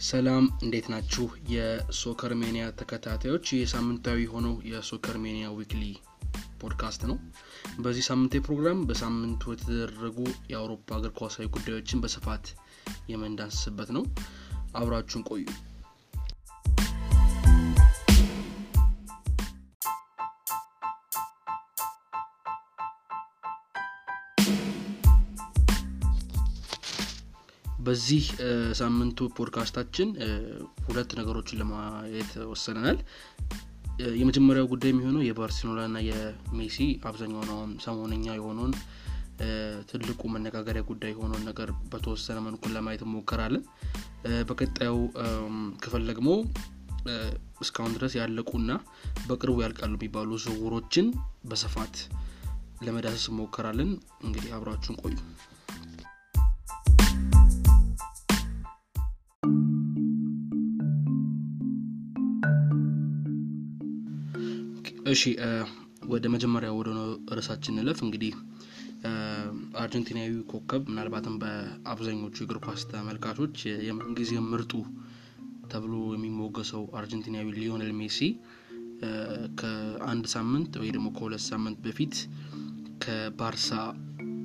ሰላም እንዴት ናችሁ? የ Soccer Mania ተከታታዮች ይህ ሳምንታዊ የሆነው የ Soccer Mania weekly podcast ነው። በዚህ ሳምንታዊ ፕሮግራም በሳምንቱ የተደረጉ የአውሮፓ እግር ኳሳዊ ጉዳዮችን በስፋት የምንዳስስበት ነው። አብራችሁን ቆዩ። በዚህ ሳምንቱ ፖድካስታችን ሁለት ነገሮችን ለማየት ወሰነናል። የመጀመሪያው ጉዳይ የሚሆነው የባርሴሎና ና የሜሲ አብዛኛውን አሁን ሰሞነኛ የሆነውን ትልቁ መነጋገሪያ ጉዳይ የሆነውን ነገር በተወሰነ መልኩ ለማየት እንሞከራለን። በቀጣዩ ክፍል ደግሞ እስካሁን ድረስ ያለቁና በቅርቡ ያልቃሉ የሚባሉ ዝውውሮችን በስፋት ለመዳሰስ እንሞከራለን። እንግዲህ አብራችሁን ቆዩ። እሺ ወደ መጀመሪያ ወደ ርዕሳችን እንለፍ። እንግዲህ አርጀንቲናዊ ኮከብ ምናልባትም በአብዛኞቹ የእግር ኳስ ተመልካቾች የምንጊዜ ምርጡ ተብሎ የሚሞገሰው አርጀንቲናዊ ሊዮኔል ሜሲ ከአንድ ሳምንት ወይ ደግሞ ከሁለት ሳምንት በፊት ከባርሳ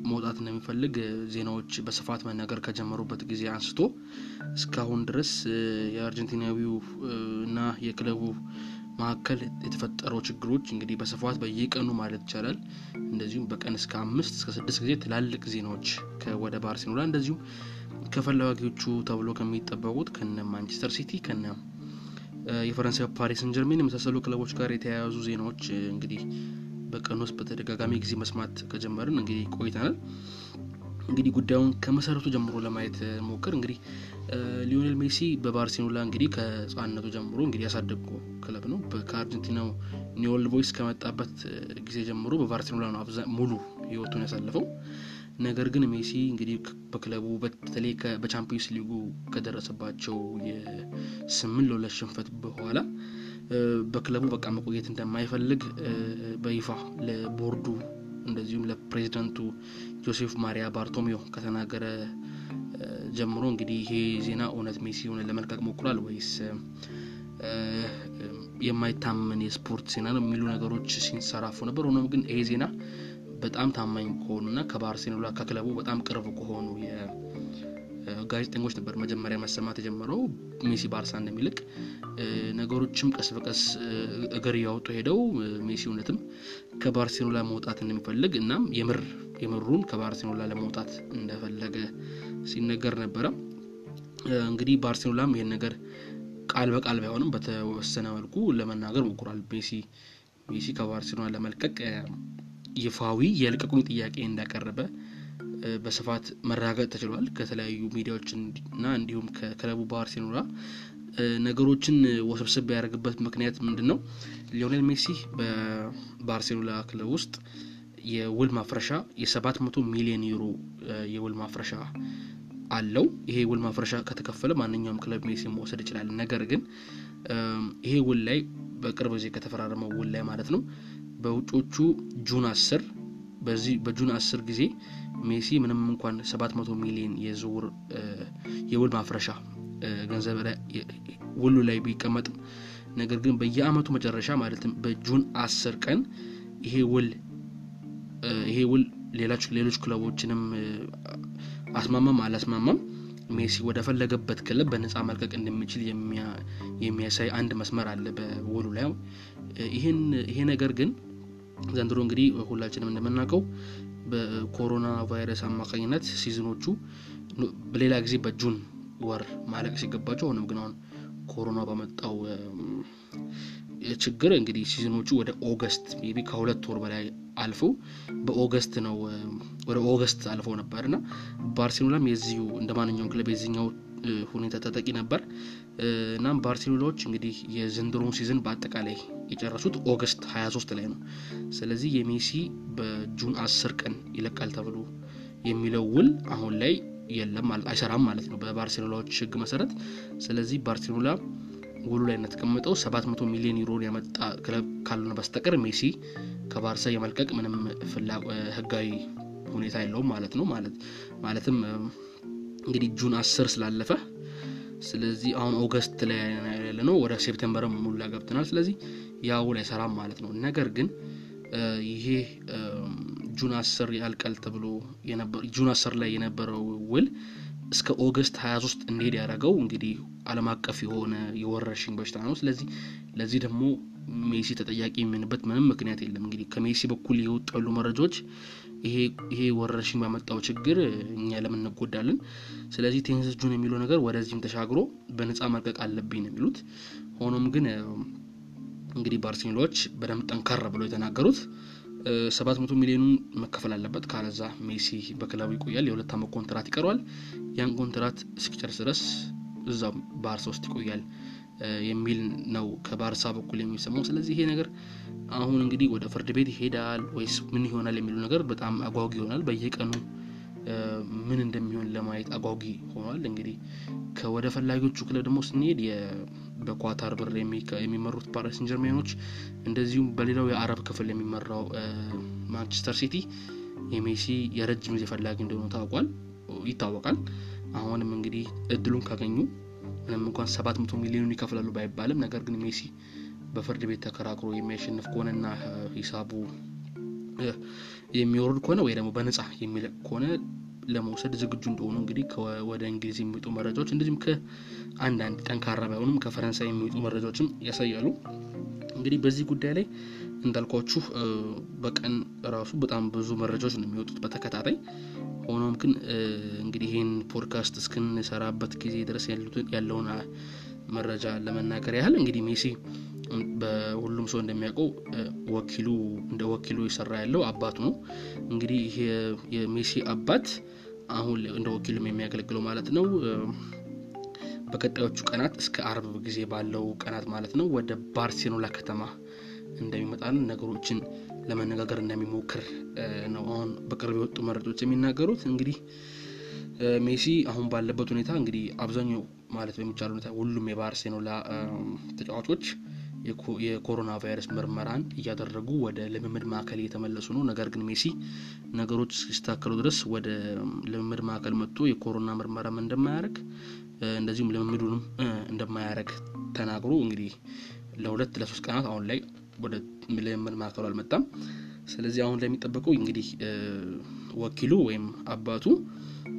መውጣት እንደሚፈልግ ዜናዎች በስፋት መነገር ከጀመሩበት ጊዜ አንስቶ እስካሁን ድረስ የአርጀንቲናዊው እና የክለቡ መካከል የተፈጠረው ችግሮች እንግዲህ በስፋት በየቀኑ ማለት ይቻላል እንደዚሁም በቀን እስከ አምስት እስከ ስድስት ጊዜ ትላልቅ ዜናዎች ወደ ባርሴሎና እንደዚሁም ከፈላጊዎቹ ተብሎ ከሚጠበቁት ከነ ማንቸስተር ሲቲ ከነ የፈረንሳይ ፓሪስ ሰን ጀርሜን የመሳሰሉ ክለቦች ጋር የተያያዙ ዜናዎች እንግዲህ በቀን ውስጥ በተደጋጋሚ ጊዜ መስማት ከጀመርን እንግዲህ ቆይተናል። እንግዲህ ጉዳዩን ከመሰረቱ ጀምሮ ለማየት ሞክር እንግዲህ ሊዮኔል ሜሲ በባርሴሎና እንግዲህ ከህጻንነቱ ጀምሮ እንግዲህ ያሳደጉ ክለብ ነው። ከአርጀንቲናው ኒውል ቦይስ ከመጣበት ጊዜ ጀምሮ በባርሴሎና ነው ሙሉ ህይወቱን ያሳለፈው። ነገር ግን ሜሲ እንግዲህ በክለቡ በተለይ በቻምፒዮንስ ሊጉ ከደረሰባቸው የስምንት ለሁለት ሽንፈት በኋላ በክለቡ በቃ መቆየት እንደማይፈልግ በይፋ ለቦርዱ እንደዚሁም ለፕሬዚዳንቱ ጆሴፍ ማሪያ ባርቶሚዮ ከተናገረ ጀምሮ እንግዲህ ይሄ ዜና እውነት ሜሲ ሆነ ለመልቀቅ ሞክሯል ወይስ የማይታመን የስፖርት ዜና ነው የሚሉ ነገሮች ሲንሰራፉ ነበር። ሆኖም ግን ይሄ ዜና በጣም ታማኝ ከሆኑና ከባርሴሎና ከክለቡ በጣም ቅርብ ከሆኑ ጋዜጠኞች ነበር መጀመሪያ መሰማት የጀመረው ሜሲ ባርሳ እንደሚልቅ። ነገሮችም ቀስ በቀስ እግር እያወጡ ሄደው ሜሲ እውነትም ከባርሴሎና መውጣት እንደሚፈልግ እናም የምር የምሩን ከባርሴሎና ለመውጣት እንደፈለገ ሲነገር ነበረ። እንግዲህ ባርሴሎናም ይሄን ነገር ቃል በቃል ባይሆንም በተወሰነ መልኩ ለመናገር ሞክሯል። ሜሲ ሜሲ ከባርሴሎና ለመልቀቅ ይፋዊ የልቀቁኝ ጥያቄ እንዳቀረበ በስፋት መራገጥ ተችሏል ከተለያዩ ሚዲያዎች እና እንዲሁም ከክለቡ ባርሴሎና። ነገሮችን ወሰብስብ ያደርግበት ምክንያት ምንድን ነው? ሊዮኔል ሜሲ በባርሴሎና ክለብ ውስጥ የውል ማፍረሻ የሰባት መቶ ሚሊዮን ዩሮ የውል ማፍረሻ አለው። ይሄ ውል ማፍረሻ ከተከፈለ ማንኛውም ክለብ ሜሲ መውሰድ ይችላል። ነገር ግን ይሄ ውል ላይ በቅርብ ጊዜ ከተፈራረመው ውል ላይ ማለት ነው በውጮቹ ጁን አስር በዚህ በጁን አስር ጊዜ ሜሲ ምንም እንኳን 700 ሚሊዮን የዝውውር የውል ማፍረሻ ገንዘብ ውሉ ላይ ቢቀመጥም ነገር ግን በየአመቱ መጨረሻ ማለትም በጁን አስር ቀን ይሄ ውል ይሄ ውል ሌሎች ክለቦችንም አስማማም አላስማማም ሜሲ ወደ ፈለገበት ክለብ በነፃ መልቀቅ እንደሚችል የሚያሳይ አንድ መስመር አለ በውሉ ላይ። ይሄ ነገር ግን ዘንድሮ እንግዲህ ሁላችንም እንደምናውቀው በኮሮና ቫይረስ አማካኝነት season ኦቹ በሌላ ጊዜ በ June ወር ማለቅ ሲገባቸው ሆነም ግን አሁን ኮሮና በመጣው ችግር እንግዲህ season ኦቹ ወደ August ቢ ከሁለት ወር በላይ አልፈው በ August ነው ወደ August አልፈው ነበር እና ባርሴሎናም የዚሁ እንደ ማንኛውም ክለብ የዚኛው ሁኔታ ተጠቂ ነበር። እናም ባርሴሎናዎች እንግዲህ የዘንድሮውን season በአጠቃላይ የጨረሱት August 23 ላይ ነው። ስለዚህ የሜሲ በ June 10 ቀን ይለቃል ተብሎ የሚለው ውል አሁን ላይ የለም አይሰራም ማለት ነው በባርሴሎናዎች ሕግ መሰረት። ስለዚህ ባርሴሎና ውሉ ላይ እንደተቀመጠው 700 ሚሊዮን ዩሮን ያመጣ ክለብ ካልሆነ በስተቀር ሜሲ ከባርሳ የመልቀቅ ምንም ህጋዊ ሁኔታ የለውም ማለት ነው። ማለትም እንግዲህ June አስር ስላለፈ ስለዚህ አሁን August ላይ ያለ ነው፣ ወደ September ም ሙሉ ላይ ገብተናል። ስለዚህ ያ ውል አይሰራም ማለት ነው። ነገር ግን ይሄ June አስር ያልቃል ተብሎ June ላይ የነበረው ውል እስከ August 23 እንዲሄድ ያደረገው እንግዲህ ዓለም አቀፍ የሆነ የወረርሽኝ በሽታ ነው። ስለዚህ ለዚህ ደግሞ ሜሲ ተጠያቂ የሚሆንበት ምንም ምክንያት የለም። እንግዲህ ከሜሲ በኩል የወጡ መረጃዎች ይሄ ወረርሽኝ ባመጣው ችግር እኛ ለምን እንጎዳለን? ስለዚህ tenth June የሚለው ነገር ወደዚህም ተሻግሮ በነፃ መልቀቅ አለብኝ ነው የሚሉት። ሆኖም ግን እንግዲህ ባርሴሎናዎች በደንብ ጠንካራ ብሎ የተናገሩት ሰባት መቶ ሚሊዮኑን መከፈል አለበት፣ ካለዛ ሜሲ በክለቡ ይቆያል። የሁለት ዓመት ኮንትራት ይቀረዋል። ያን ኮንትራት እስኪጨርስ ድረስ እዛው ባርሳ ውስጥ ይቆያል የሚል ነው ከባርሳ በኩል የሚሰማው። ስለዚህ ይሄ ነገር አሁን እንግዲህ ወደ ፍርድ ቤት ይሄዳል ወይስ ምን ይሆናል የሚለው ነገር በጣም አጓጊ ይሆናል። በየቀኑ ምን እንደሚሆን ለማየት አጓጊ ሆኗል። እንግዲህ ከወደ ፈላጊዎቹ ክለብ ደግሞ ስንሄድ በኳታር ብር የሚመሩት ፓሪስ ጀርሜኖች እንደዚሁም በሌላው የአረብ ክፍል የሚመራው ማንቸስተር ሲቲ የሜሲ የረጅም ጊዜ ፈላጊ እንደሆኑ ታውቋል ይታወቃል። አሁንም እንግዲህ እድሉን ካገኙ ምንም እንኳን ሰባት መቶ ሚሊዮን ይከፍላሉ ባይባልም ነገር ግን ሜሲ በፍርድ ቤት ተከራክሮ የሚያሸንፍ ከሆነና ሂሳቡ የሚወርድ ከሆነ ወይ ደግሞ በነጻ የሚለቅ ከሆነ ለመውሰድ ዝግጁ እንደሆኑ እንግዲህ ወደ እንግሊዝ የሚወጡ መረጃዎች እንደዚሁም ከአንዳንድ ጠንካራ ባይሆኑም ከፈረንሳይ የሚወጡ መረጃዎችም ያሳያሉ። እንግዲህ በዚህ ጉዳይ ላይ እንዳልኳችሁ በቀን ራሱ በጣም ብዙ መረጃዎች ነው የሚወጡት በተከታታይ። ሆኖም ግን እንግዲህ ይህን ፖድካስት እስክንሰራበት ጊዜ ድረስ ያለውን መረጃ ለመናገር ያህል እንግዲህ ሜሲ በሁሉም ሰው እንደሚያውቀው ወኪሉ እንደ ወኪሉ የሰራ ያለው አባቱ ነው። እንግዲህ ይሄ የሜሲ አባት አሁን እንደ ወኪሉም የሚያገለግለው ማለት ነው በቀጣዮቹ ቀናት እስከ አርብ ጊዜ ባለው ቀናት ማለት ነው ወደ ባርሴሎና ከተማ እንደሚመጣን ነገሮችን ለመነጋገር እንደሚሞክር ነው አሁን በቅርብ የወጡ መረጃዎች የሚናገሩት። እንግዲህ ሜሲ አሁን ባለበት ሁኔታ እንግዲህ አብዛኛው ማለት በሚቻል ሁኔታ ሁሉም የባርሴሎና ተጫዋቾች የኮሮና ቫይረስ ምርመራን እያደረጉ ወደ ልምምድ ማዕከል እየተመለሱ ነው። ነገር ግን ሜሲ ነገሮች እስኪስተካከሉ ድረስ ወደ ልምምድ ማዕከል መጥቶ የኮሮና ምርመራም እንደማያደርግ እንደዚሁም ልምምዱንም እንደማያደርግ ተናግሮ እንግዲህ ለሁለት ለሶስት ቀናት አሁን ላይ ወደ ልምምድ ማዕከሉ አልመጣም። ስለዚህ አሁን ላይ የሚጠበቀው እንግዲህ ወኪሉ ወይም አባቱ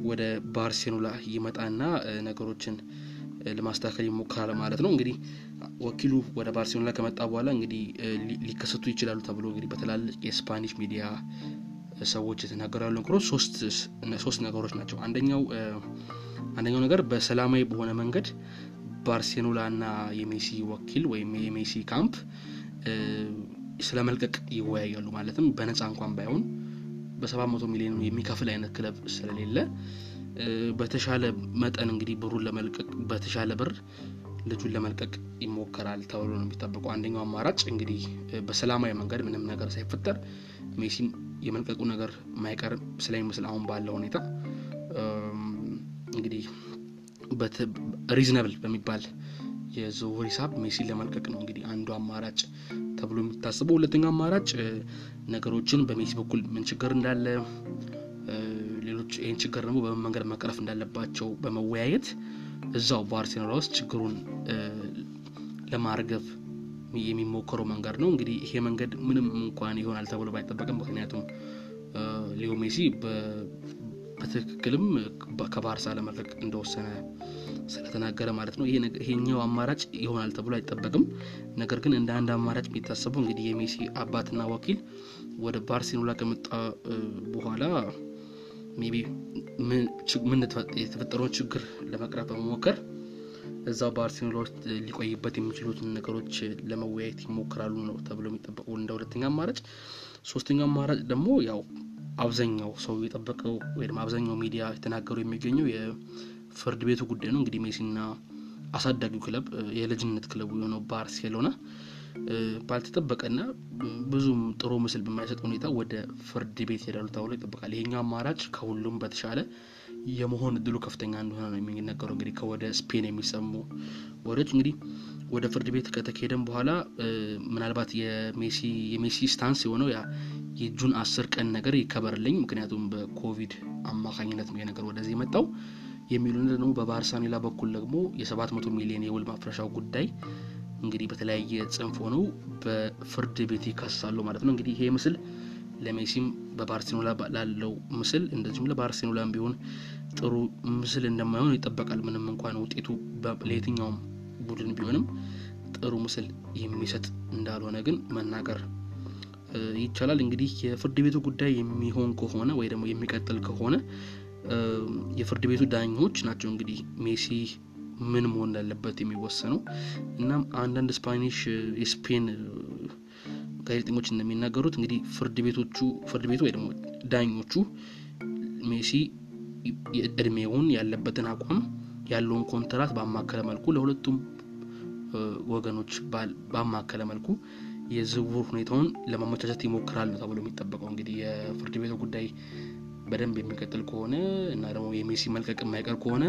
ወደ ባርሴሎና ይመጣና ነገሮችን ለማስተካከል ይሞክራል ማለት ነው። እንግዲህ ወኪሉ ወደ ባርሴሎና ከመጣ በኋላ እንግዲህ ሊከሰቱ ይችላሉ ተብሎ እንግዲህ በትላልቅ የስፓኒሽ ሚዲያ ሰዎች የተናገሩ ያሉ ነገሮች ሶስት ነገሮች ናቸው። አንደኛው አንደኛው ነገር በሰላማዊ በሆነ መንገድ ባርሴሎና እና የሜሲ ወኪል ወይም የሜሲ ካምፕ ስለ መልቀቅ ይወያያሉ። ማለትም በነፃ እንኳን ባይሆን በሰባት መቶ ሚሊዮን የሚከፍል አይነት ክለብ ስለሌለ በተሻለ መጠን እንግዲህ ብሩን ለመልቀቅ በተሻለ ብር ልጁን ለመልቀቅ ይሞከራል ተብሎ ነው የሚጠበቀው። አንደኛው አማራጭ እንግዲህ በሰላማዊ መንገድ ምንም ነገር ሳይፈጠር ሜሲም የመልቀቁ ነገር ማይቀር ስለሚመስል አሁን ባለው ሁኔታ እንግዲህ reasonable በሚባል የዝውውር ሂሳብ ሜሲን ለመልቀቅ ነው እንግዲህ አንዱ አማራጭ ተብሎ የሚታሰበው። ሁለተኛው አማራጭ ነገሮችን በሜሲ በኩል ምን ችግር እንዳለ ሌሎች ይህን ችግር ደግሞ በምን መቅረፍ እንዳለባቸው በመወያየት እዛው ባርሴሎና ውስጥ ችግሩን ለማርገብ የሚሞከረው መንገድ ነው። እንግዲህ ይሄ መንገድ ምንም እንኳን ይሆናል ተብሎ ባይጠበቅም ምክንያቱም ሊዮ ሜሲ በትክክልም ከባርሳ ለመልቀቅ እንደወሰነ ስለተናገረ ማለት ነው። ይሄኛው አማራጭ ይሆናል ተብሎ አይጠበቅም። ነገር ግን እንደ አንድ አማራጭ የሚታሰበው እንግዲህ የሜሲ አባትና ወኪል ወደ ባርሴሎና ከመጣ በኋላ maybe ምን የተፈጠረውን ችግር ለመቅረፍ በመሞከር እዛው ባርሴሎና ውስጥ ሊቆይበት የሚችሉትን ነገሮች ለመወያየት ይሞክራሉ ነው ተብሎ የሚጠበቀው እንደ ሁለተኛ አማራጭ። ሶስተኛው አማራጭ ደግሞ ያው አብዛኛው ሰው የጠበቀው ወይም አብዛኛው ሚዲያ የተናገሩ የሚገኘው የፍርድ ቤቱ ጉዳይ ነው። እንግዲህ ሜሲና አሳዳጊው ክለብ የልጅነት ክለቡ የሆነው ባርሴሎና ባልተጠበቀና ብዙም ጥሩ ምስል በማይሰጥ ሁኔታ ወደ ፍርድ ቤት ይሄዳሉ ተብሎ ይጠበቃል። ይሄኛው አማራጭ ከሁሉም በተሻለ የመሆን እድሉ ከፍተኛ እንደሆነ ነው የሚነገረው። እንግዲህ ከወደ ስፔን የሚሰሙ ወሬዎች እንግዲህ ወደ ፍርድ ቤት ከተካሄደም በኋላ ምናልባት የሜሲ stance የሆነው ያ የ June አስር ቀን ነገር ይከበርልኝ፣ ምክንያቱም በኮቪድ አማካኝነት ነው ነገር ወደዚህ የመጣው የሚሉን ደግሞ በባርሴሎና በኩል ደግሞ የ700 ሚሊዮን የውል ማፍረሻው ጉዳይ እንግዲህ በተለያየ ጽንፍ ሆነው በፍርድ ቤት ይከሳሉ ማለት ነው። እንግዲህ ይሄ ምስል ለሜሲም በባርሴሎና ላለው ምስል እንደዚሁም ለባርሴሎናም ቢሆን ጥሩ ምስል እንደማይሆን ይጠበቃል። ምንም እንኳን ውጤቱ ለየትኛውም ቡድን ቢሆንም ጥሩ ምስል የሚሰጥ እንዳልሆነ ግን መናገር ይቻላል። እንግዲህ የፍርድ ቤቱ ጉዳይ የሚሆን ከሆነ ወይ ደግሞ የሚቀጥል ከሆነ የፍርድ ቤቱ ዳኞች ናቸው እንግዲህ ሜሲ ምን መሆን እንዳለበት የሚወሰነው። እናም አንዳንድ ስፓኒሽ የስፔን ጋዜጠኞች እንደሚናገሩት እንግዲህ ፍርድ ቤቶቹ ፍርድ ቤቱ ወይ ደግሞ ዳኞቹ ሜሲ እድሜውን ያለበትን አቋም ያለውን ኮንትራት ባማከለ መልኩ ለሁለቱም ወገኖች ባማከለ መልኩ የዝውውር ሁኔታውን ለማመቻቸት ይሞክራል ነው ተብሎ የሚጠበቀው። እንግዲህ የፍርድ ቤቱ ጉዳይ በደንብ የሚቀጥል ከሆነ እና ደግሞ የሜሲ መልቀቅ የማይቀር ከሆነ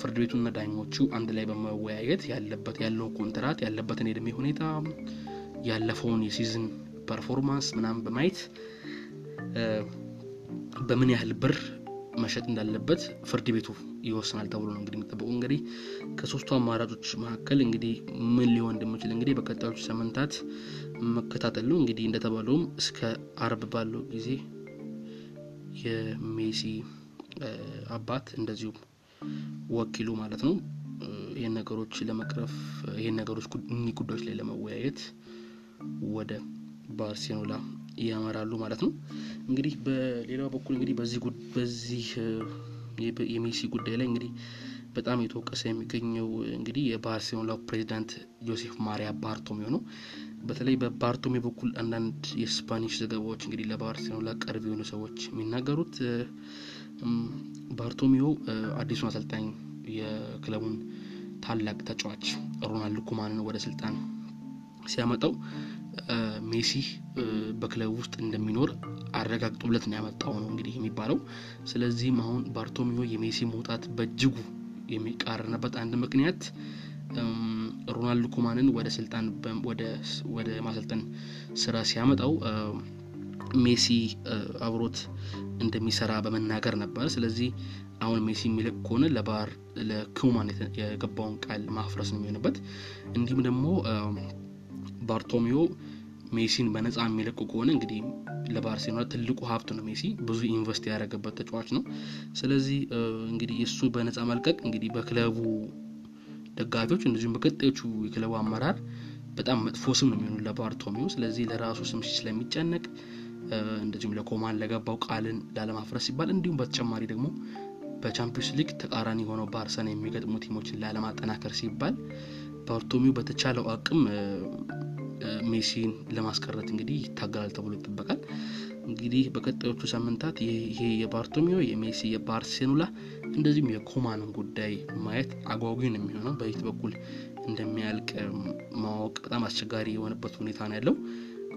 ፍርድ ቤቱና ዳኞቹ አንድ ላይ በመወያየት ያለበት ያለውን ኮንትራት ያለበትን የእድሜ ሁኔታ ያለፈውን የ season performance ምናምን በማየት በምን ያህል ብር መሸጥ እንዳለበት ፍርድ ቤቱ ይወስናል ተብሎ ነው እንግዲህ የሚጠበቁ። እንግዲህ ከሶስቱ አማራጮች መካከል እንግዲህ ምን ሊሆን እንደሚችል እንግዲህ በቀጣዮቹ ሳምንታት መከታተል ነው። እንግዲህ እንደተባለውም እስከ አርብ ባለው ጊዜ የሜሲ አባት እንደዚሁም ወኪሉ ማለት ነው ይህን ነገሮች ለመቅረፍ ይህን ነገሮች እኒህ ጉዳዮች ላይ ለመወያየት ወደ ባርሴሎና ያመራሉ ማለት ነው። እንግዲህ በሌላው በኩል እንግዲህ በዚህ በዚህ የሜሲ ጉዳይ ላይ እንግዲህ በጣም የተወቀሰ የሚገኘው እንግዲህ የባርሴሎና ፕሬዚዳንት ጆሴፍ ማሪያ ባርቶሜዮ ነው። በተለይ በባርቶሜዮ በኩል አንዳንድ የስፓኒሽ ዘገባዎች እንግዲህ ለባርሴሎና ቅርብ የሆኑ ሰዎች የሚናገሩት ባርቶሜዮ አዲሱን አሰልጣኝ የክለቡን ታላቅ ተጫዋች ሮናልድ ኩማንን ወደ ስልጣን ሲያመጣው ሜሲ በክለቡ ውስጥ እንደሚኖር አረጋግጦለት ነው ያመጣው ነው እንግዲህ የሚባለው። ስለዚህም አሁን ባርቶሚዮ የሜሲ መውጣት በእጅጉ የሚቃረንበት አንድ ምክንያት ሮናልድ ኩማንን ወደ ስልጣን ወደ ማሰልጠን ስራ ሲያመጣው ሜሲ አብሮት እንደሚሰራ በመናገር ነበር። ስለዚህ አሁን ሜሲ የሚለቅ ከሆነ ለባር ለኩማን የገባውን ቃል ማፍረስ ነው የሚሆንበት። እንዲሁም ደግሞ ባርቶሚዮ ሜሲን በነፃ የሚለቁ ከሆነ እንግዲህ ለባርሴሎና ትልቁ ሀብት ነው። ሜሲ ብዙ invest ያደረገበት ተጫዋች ነው። ስለዚህ እንግዲህ እሱ በነፃ መልቀቅ እንግዲህ በክለቡ ደጋፊዎች እንደዚሁም በቀጣዮቹ የክለቡ አመራር በጣም መጥፎ ስም ነው የሚሆኑ ለባርቶሚዮ። ስለዚህ ለራሱ ስም ስለሚጨነቅ እንደዚሁም ለኮማን ለገባው ቃልን ላለማፍረስ ሲባል እንዲሁም በተጨማሪ ደግሞ በቻምፒዮንስ ሊግ ተቃራኒ የሆነው ባርሳን የሚገጥሙ ቲሞችን ላለማጠናከር ሲባል ባርቶሚዮ በተቻለው አቅም ሜሲን ለማስቀረት እንግዲህ ይታገላል ተብሎ ይጠበቃል። እንግዲህ በቀጣዮቹ ሳምንታት ይሄ የባርቶሚዮ የሜሲ የባርሴሎና እንደዚሁም የኮማንን ጉዳይ ማየት አጓጊ ነው የሚሆነው። በየት በኩል እንደሚያልቅ ማወቅ በጣም አስቸጋሪ የሆነበት ሁኔታ ነው ያለው።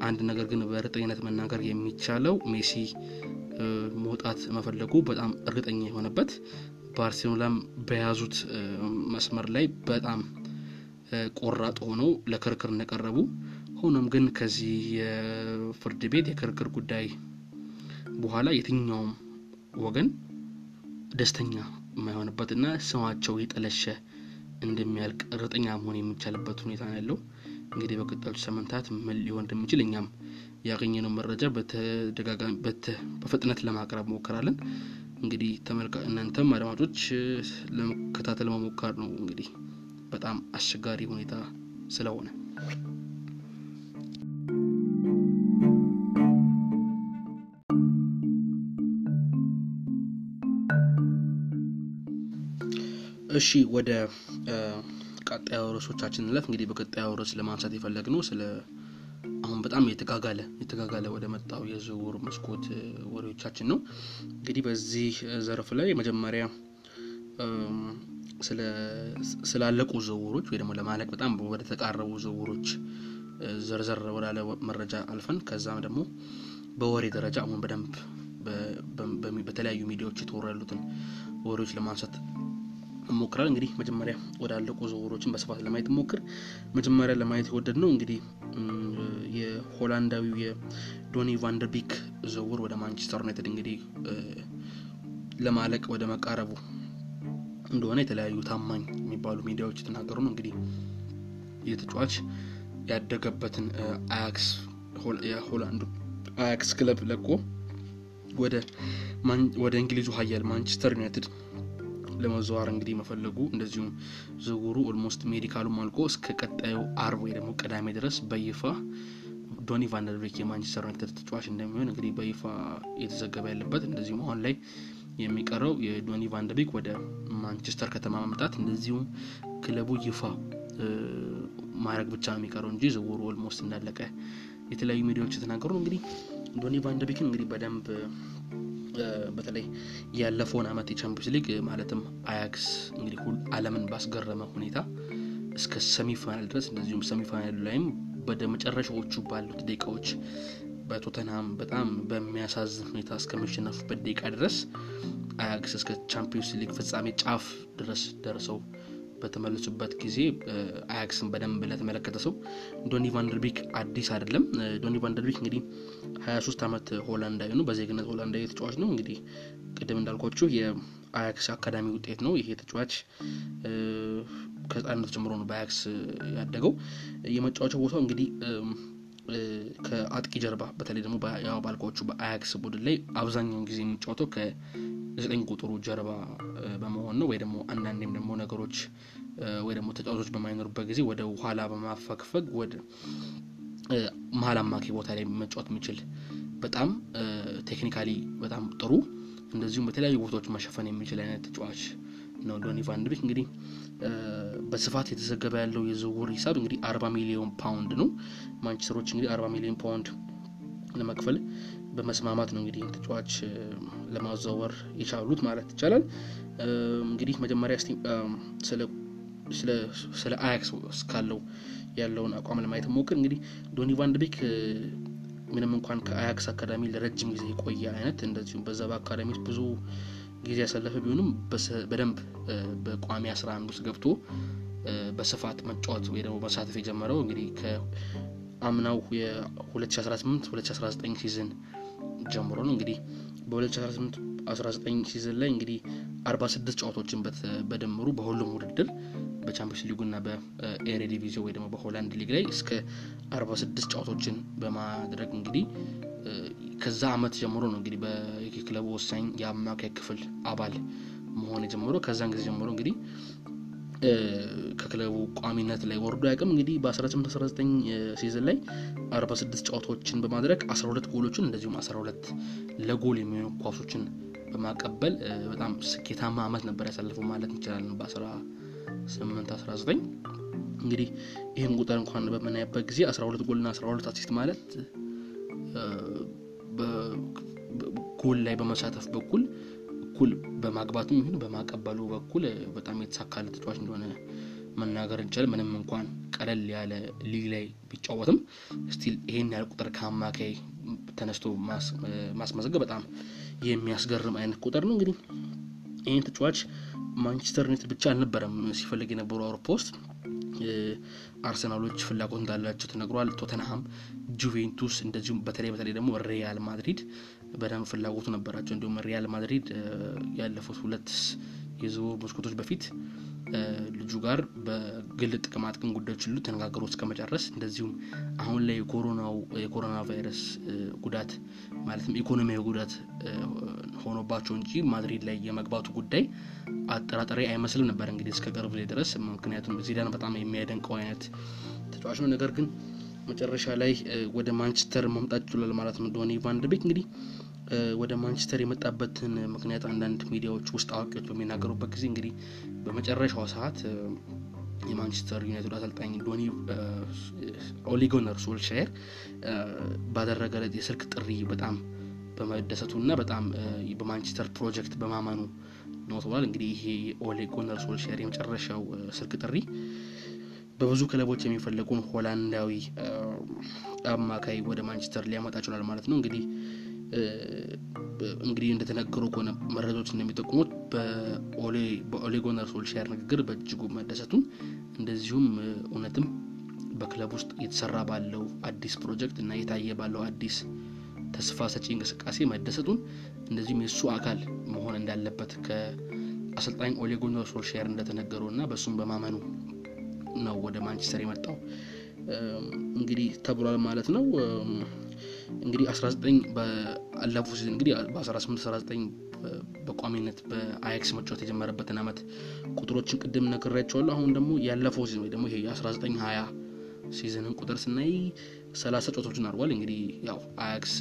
አንድ ነገር ግን በእርግጠኝነት መናገር የሚቻለው ሜሲ መውጣት መፈለጉ በጣም እርግጠኛ የሆነበት ባርሴሎናም በያዙት መስመር ላይ በጣም ቆራጥ ሆነው ለክርክር እንደቀረቡ ሆኖም ግን ከዚህ የፍርድ ቤት የክርክር ጉዳይ በኋላ የትኛውም ወገን ደስተኛ የማይሆንበትና ስማቸው የጠለሸ እንደሚያልቅ እርግጠኛ መሆን የሚቻልበት ሁኔታ ነው ያለው። እንግዲህ በቀጣዮቹ ሳምንታት ምን ሊሆን እንደሚችል እኛም ያገኘነው መረጃ በፍጥነት ለማቅረብ ሞክራለን። እንግዲህ ተመልካ እናንተም አድማጮች ለመከታተል መሞከር ነው እንግዲህ በጣም አስቸጋሪ ሁኔታ ስለሆነ እሺ ወደ ቀጣዩ ርዕሶቻችን እንለፍ። እንግዲህ በቀጣዩ ርዕስ ለማንሳት የፈለግ ነው ስለ አሁን በጣም የተጋጋለ የተጋጋለ ወደ መጣው የዝውውር መስኮት ወሬዎቻችን ነው። እንግዲህ በዚህ ዘርፍ ላይ መጀመሪያ ስላለቁ ዝውውሮች ወይ ደግሞ ለማለቅ በጣም ወደ ተቃረቡ ዝውውሮች ዘርዘር ወዳለ መረጃ አልፈን ከዛም ደግሞ በወሬ ደረጃ አሁን በደንብ በተለያዩ ሚዲያዎች የተወሩ ያሉትን ወሬዎች ለማንሳት ሞክራል። እንግዲህ መጀመሪያ ወዳለቁ ዝውውሮችን በስፋት ለማየት ሞክር። መጀመሪያ ለማየት የወደድ ነው እንግዲህ የሆላንዳዊው የዶኒ ቫንደርቢክ ዝውውር ወደ ማንቸስተር ዩናይትድ እንግዲህ ለማለቅ ወደ መቃረቡ እንደሆነ የተለያዩ ታማኝ የሚባሉ ሚዲያዎች የተናገሩ ነው። እንግዲህ የተጫዋች ያደገበትን አያክስ የሆላንዱ አያክስ ክለብ ለቆ ወደ እንግሊዙ ሀያል ማንቸስተር ዩናይትድ ለመዘዋር እንግዲህ መፈለጉ እንደዚሁም ዝውውሩ almost medical ኡም አልቆ እስከ ቀጣዩ አርብ ወይ ደግሞ ቅዳሜ ድረስ በይፋ ዶኒ ቫንደርቤክ የማንቸስተር ዩናይትድ ተጫዋች እንደሚሆን እንግዲህ በይፋ እየተዘገበ ያለበት እንደዚሁም አሁን ላይ የሚቀረው የዶኒ ቫንደርቤክ ወደ ማንቸስተር ከተማ መምጣት እንደዚሁም ክለቡ ይፋ ማድረግ ብቻ ነው የሚቀረው እንጂ ዝውውሩ almost እንዳለቀ የተለያዩ ሚዲያዎች የተናገሩ እንግዲህ ዶኒ ቫንደርቤክን እንግዲህ በደንብ በተለይ ያለፈውን አመት የቻምፒዮንስ ሊግ ማለትም አያክስ እንግዲህ አለምን ባስገረመ ሁኔታ እስከ semi-final ድረስ እንደዚሁም semi-final ኡ ላይም ወደ መጨረሻዎቹ ባሉት ደቂቃዎች በቶተንሃም በጣም በሚያሳዝን ሁኔታ እስከሚሸነፉበት ደቂቃ ድረስ አያክስ እስከ ቻምፒዮንስ ሊግ ፍጻሜ ጫፍ ድረስ ደርሰው በተመለሱበት ጊዜ አያክስን በደንብ ለተመለከተ ሰው ዶኒ ቫንደርቢክ አዲስ አይደለም። ዶኒ ቫንደርቢክ እንግዲህ 23 ዓመት ሆላንዳዊ ነው። በዜግነት ሆላንዳዊ ተጫዋች ነው። እንግዲህ ቅድም እንዳልኳችሁ የአያክስ አካዳሚ ውጤት ነው። ይሄ ተጫዋች ከህፃንነቱ ጀምሮ ነው በአያክስ ያደገው። የመጫወቻው ቦታው እንግዲህ ከአጥቂ ጀርባ በተለይ ደግሞ ባለፉት በአያክስ ቡድን ላይ አብዛኛውን ጊዜ የሚጫወተው ከዘጠኝ ቁጥሩ ጀርባ በመሆን ነው። ወይ ደግሞ አንዳንዴም ደግሞ ነገሮች ወይ ደግሞ ተጫዋቾች በማይኖሩበት ጊዜ ወደ ኋላ በማፈግፈግ ወደ መሀል አማካይ ቦታ ላይ መጫወት የሚችል በጣም technically በጣም ጥሩ እንደዚሁም በተለያዩ ቦታዎች መሸፈን የሚችል አይነት ተጫዋች ነው ዶኒ ቫንደርቤክ እንግዲህ በስፋት የተዘገበ ያለው የዝውውር ሂሳብ እንግዲህ አርባ ሚሊዮን ፓውንድ ነው። ማንቸስተሮች እንግዲህ አርባ ሚሊዮን ፓውንድ ለመክፈል በመስማማት ነው እንግዲህ ተጫዋች ለማዘወር የቻሉት ማለት ይቻላል። እንግዲህ መጀመሪያ ስለ አያክስ እስካለው ያለውን አቋም ለማየት ሞክር እንግዲህ ዶኒ ቫንደርቤክ ምንም እንኳን ከአያክስ አካዳሚ ለረጅም ጊዜ የቆየ አይነት እንደዚሁም በዛ በአካዳሚ ብዙ ጊዜ ያሳለፈ ቢሆንም በደንብ በቋሚ አስራ አንድ ውስጥ ገብቶ በስፋት መጫወት ወይ ደግሞ መሳተፍ የጀመረው እንግዲህ ከአምናው የ2018 2019 season ጀምሮ ነው። እንግዲህ በ2018 19 season ላይ እንግዲህ 46 ጨዋታዎችን በድምሩ በሁሉም ውድድር በቻምፒዮንስ ሊጉ እና በኤሬ ዲቪዚዮ ወይ ደግሞ በሆላንድ ሊግ ላይ እስከ 46 ጨዋታዎችን በማድረግ እንግዲህ ከዛ አመት ጀምሮ ነው እንግዲህ በክለቡ ወሳኝ የአማካይ ክፍል አባል መሆን የጀመረው ከዛን ጊዜ ጀምሮ እንግዲህ ከክለቡ ቋሚነት ላይ ወርዶ አያውቅም። እንግዲህ በ1819 season ላይ 46 ጨዋታዎችን በማድረግ 12 ጎሎችን እንደዚሁም 12 ለጎል የሚሆኑ ኳሶችን በማቀበል በጣም ስኬታማ አመት ነበር ያሳለፈው ማለት እንችላለን። በ18 19 እንግዲህ ይህን ቁጥር እንኳን በምናይበት ጊዜ 12 ጎልና 12 assist ማለት ጎል ላይ በመሳተፍ በኩል እኩል በማግባቱም ይሁን በማቀበሉ በኩል በጣም የተሳካለ ተጫዋች እንደሆነ መናገር እንችላለን። ምንም እንኳን ቀለል ያለ ሊግ ላይ ቢጫወትም still ይሄን ያህል ቁጥር ከአማካይ ተነስቶ ማስመዘገብ በጣም የሚያስገርም አይነት ቁጥር ነው። እንግዲህ ይህን ተጫዋች ማንቸስተር ዩናይትድ ብቻ አልነበረም ሲፈልግ የነበሩ አውሮፓ ውስጥ አርሰናሎች ፍላጎት እንዳላቸው ተነግሯል። ቶተንሃም፣ ጁቬንቱስ እንደዚሁም በተለይ በተለይ ደግሞ ሪያል ማድሪድ በደንብ ፍላጎቱ ነበራቸው። እንዲሁም ሪያል ማድሪድ ያለፉት ሁለት የዝውውር መስኮቶች በፊት ልጁ ጋር በግል ጥቅማ ጥቅም ጉዳዮች ሁሉ ተነጋግሮ እስከ መጨረስ እንደዚሁም አሁን ላይ የኮሮና ቫይረስ ጉዳት ማለትም ኢኮኖሚያዊ ጉዳት ሆኖባቸው እንጂ ማድሪድ ላይ የመግባቱ ጉዳይ አጠራጣሪ አይመስልም ነበር እንግዲህ እስከ ቅርብ ጊዜ ድረስ። ምክንያቱም ዚዳን በጣም የሚያደንቀው አይነት ተጫዋች ነው። ነገር ግን መጨረሻ ላይ ወደ ማንቸስተር መምጣት ችሏል ማለት ነው። ዶኒ ቫንደርቤክ እንግዲህ ወደ ማንቸስተር የመጣበትን ምክንያት አንዳንድ ሚዲያዎች ውስጥ አዋቂዎች በሚናገሩበት ጊዜ እንግዲህ በመጨረሻው ሰዓት የማንቸስተር ዩናይትድ አሰልጣኝ ዶኒ ኦሌ ጉናር ሶልሻየር ባደረገለት የስልክ ጥሪ በጣም በመደሰቱ እና በጣም በማንቸስተር ፕሮጀክት በማመኑ ነው ተብሏል። እንግዲህ ይሄ ኦሌ ጉናር ሶልሻየር የመጨረሻው ስልክ ጥሪ በብዙ ክለቦች የሚፈለገውን ሆላንዳዊ አማካይ ወደ ማንቸስተር ሊያመጣ ችሏል ማለት ነው። እንግዲህ እንግዲህ እንደተነገሩ ከሆነ መረጃዎች እንደሚጠቁሙት በኦሌ ጉናር ሶልሻየር ንግግር በእጅጉ መደሰቱን እንደዚሁም እውነትም በክለብ ውስጥ የተሰራ ባለው አዲስ ፕሮጀክት እና የታየ ባለው አዲስ ተስፋ ሰጪ እንቅስቃሴ መደሰቱን እንደዚሁም የእሱ አካል መሆን እንዳለበት አሰልጣኝ ኦሌ ጉናር ሶልሻየር እንደተነገረው እና በእሱም በማመኑ ነው ወደ ማንቸስተር የመጣው እንግዲህ ተብሏል ማለት ነው። እንግዲህ 19 በአለፉ season እንግዲህ በ18 19 በቋሚነት በአያክስ መጫወት የጀመረበትን አመት ቁጥሮችን ቅድም ነግሬያችኋለሁ። አሁን ደግሞ ያለፈው season ወይ ደግሞ ይሄ የ19 20 season ን ቁጥር ስናይ ሰላሳ ጨዋታዎችን አድርጓል። እንግዲህ ያው አያክስ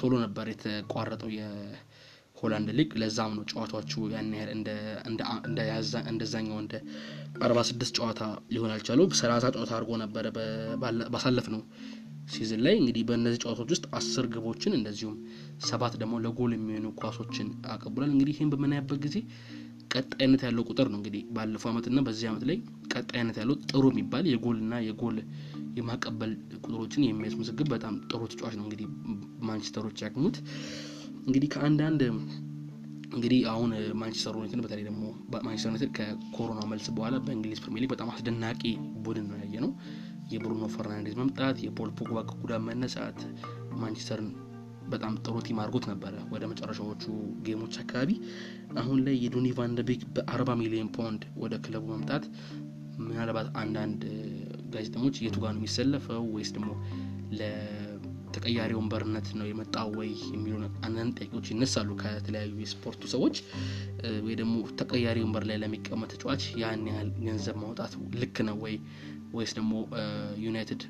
ቶሎ ነበር የተቋረጠው የሆላንድ ሊግ። ለዛም ነው ጨዋታዎቹ ያን ያህል እንደዛኛው እንደ አርባ ስድስት ጨዋታ ሊሆን አልቻለው። ሰላሳ ጨዋታ አድርጎ ነበረ ባሳለፍ ነው ሲዝን ላይ እንግዲህ በእነዚህ ጨዋታዎች ውስጥ አስር ግቦችን እንደዚሁም ሰባት ደግሞ ለጎል የሚሆኑ ኳሶችን አቀብሏል። እንግዲህ ይህን በምናያበት ጊዜ ቀጣይነት ያለው ቁጥር ነው። እንግዲህ ባለፈው አመትና በዚህ አመት ላይ ቀጣይነት ያለው ጥሩ የሚባል የጎልና የጎል የማቀበል ቁጥሮችን የሚያስመዘግብ በጣም ጥሩ ተጫዋች ነው። እንግዲህ ማንቸስተሮች ያገኙት እንግዲህ ከአንዳንድ እንግዲህ አሁን ማንቸስተር ዩናይትድ በተለይ ደግሞ ማንቸስተር ዩናይትድ ከኮሮና መልስ በኋላ በእንግሊዝ ፕሪሚየር ሊግ በጣም አስደናቂ ቡድን ነው ያየ ነው። የብሩኖ ፈርናንዴዝ መምጣት፣ የፖል ፖግባ ከጉዳት መነሳት ማንቸስተርን በጣም ጥሩ team አድርጎት ነበረ ወደ መጨረሻዎቹ game ኦች አካባቢ። አሁን ላይ የዶኒ ቫን ደ ቤክ በአርባ ሚሊዮን ፓውንድ ወደ ክለቡ መምጣት ምናልባት አንዳንድ ጋዜጠኞች የቱ ነው የሚሰለፈው ወይስ ደግሞ ለተቀያሪ ወንበርነት ነው የመጣው ወይ የሚሉ አንዳንድ ጥያቄዎች ይነሳሉ ከተለያዩ የስፖርቱ ሰዎች። ወይ ደግሞ ተቀያሪ ወንበር ላይ ለሚቀመጥ ተጫዋች ያን ያህል ገንዘብ ማውጣት ልክ ነው ወይ ወይስ ደግሞ ዩናይትድ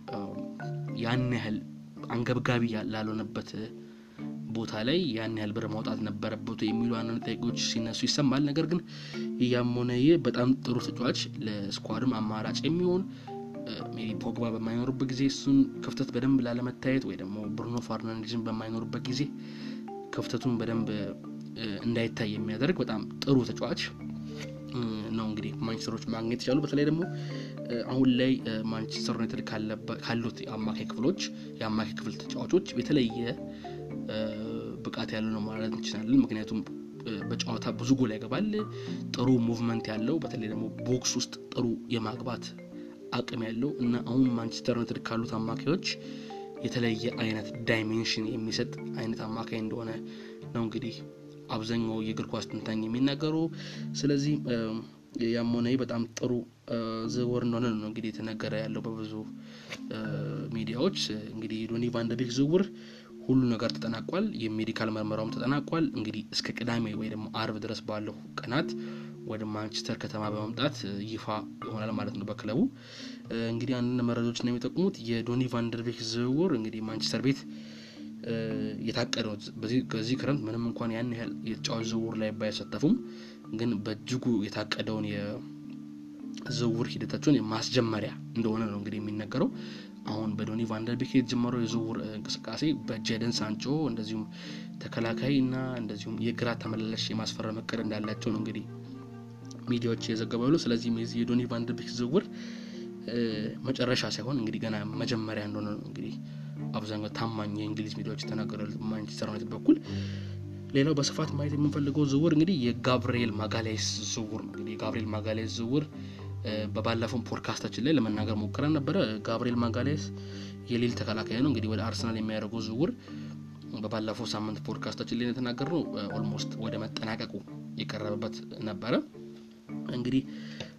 ያን ያህል አንገብጋቢ ላልሆነበት ቦታ ላይ ያን ያህል ብር ማውጣት ነበረበት የሚሉ አንዳንድ ጥያቄዎች ሲነሱ ይሰማል። ነገር ግን ያም ሆነ በጣም ጥሩ ተጫዋች ለስኳድም አማራጭ የሚሆን maybe ፖግባ በማይኖሩበት ጊዜ እሱን ክፍተት በደንብ ላለመታየት ወይ ደግሞ ብሩኖ ፈርናንዴዝን በማይኖሩበት ጊዜ ክፍተቱን በደንብ እንዳይታይ የሚያደርግ በጣም ጥሩ ተጫዋች ነው እንግዲህ ማንቸስተሮች ማግኘት የቻሉ በተለይ ደግሞ አሁን ላይ ማንቸስተር ዩናይትድ ካሉት የአማካይ ክፍሎች የአማካይ ክፍል ተጫዋቾች የተለየ ብቃት ያለው ነው ማለት እንችላለን። ምክንያቱም በጨዋታ ብዙ ጎል ያገባል፣ ጥሩ movement ያለው በተለይ ደግሞ box ውስጥ ጥሩ የማግባት አቅም ያለው እና አሁን ማንቸስተር ዩናይትድ ካሉት አማካዮች የተለየ አይነት dimension የሚሰጥ አይነት አማካይ እንደሆነ ነው እንግዲህ አብዛኛው የእግር ኳስ ተንታኝ የሚናገሩ። ስለዚህ ያም በጣም ጥሩ ዝውውር እንደሆነ ነው እንግዲህ የተነገረ ያለው በብዙ ሚዲያዎች። እንግዲህ ዶኒ ቫን ደ ቤክ ዝውውር ሁሉ ነገር ተጠናቋል። የ medical ምርመራውም ተጠናቋል። እንግዲህ እስከ ቅዳሜ ወይ ደግሞ አርብ ድረስ ባለው ቀናት ወደ ማንቸስተር ከተማ በመምጣት ይፋ ይሆናል ማለት ነው በክለቡ። እንግዲህ አንዳንድ መረጃዎች ነው የሚጠቁሙት የዶኒ ቫን ደ ቤክ ዝውውር እንግዲህ ማንቸስተር ቤት የታቀደው በዚህ ክረምት ምንም እንኳን ያን ያህል የተጫዋች ዝውውር ላይ ባይሳተፉም ግን በእጅጉ የታቀደውን የዝውውር ሂደታቸውን ማስጀመሪያ እንደሆነ ነው እንግዲህ የሚነገረው። አሁን በዶኒ ቫን ደ ቤክ የተጀመረው የዝውውር እንቅስቃሴ በጄደን ሳንቾ እንደዚሁም ተከላካይ እና እንደዚሁም የግራ ተመላላሽ የማስፈረም እቅድ እንዳላቸው ነው እንግዲህ ሚዲያዎች የዘገቡ ያሉ። ስለዚህም የዚህ የዶኒ ቫን ደ ቤክ ዝውውር መጨረሻ ሳይሆን እንግዲህ ገና መጀመሪያ እንደሆነ ነው እንግዲህ አብዛኛው ታማኝ የእንግሊዝ ሚዲያዎች የተናገሩ ማንቸስተር ዩናይትድ በኩል። ሌላው በስፋት ማየት የምንፈልገው ዝውውር እንግዲህ የጋብርኤል ማጋሌስ ዝውውር ነው። እንግዲህ የጋብርኤል ማጋሌስ ዝውውር በባለፈው ፖድካስታችን ላይ ለመናገር ሞክረን ነበረ። ጋብርኤል ማጋሌስ የሊል ተከላካይ ነው። እንግዲህ ወደ አርሰናል የሚያደርገው ዝውውር በባለፈው ሳምንት ፖድካስታችን ላይ የተናገርነው almost ወደ መጠናቀቁ የቀረበበት ነበረ። እንግዲህ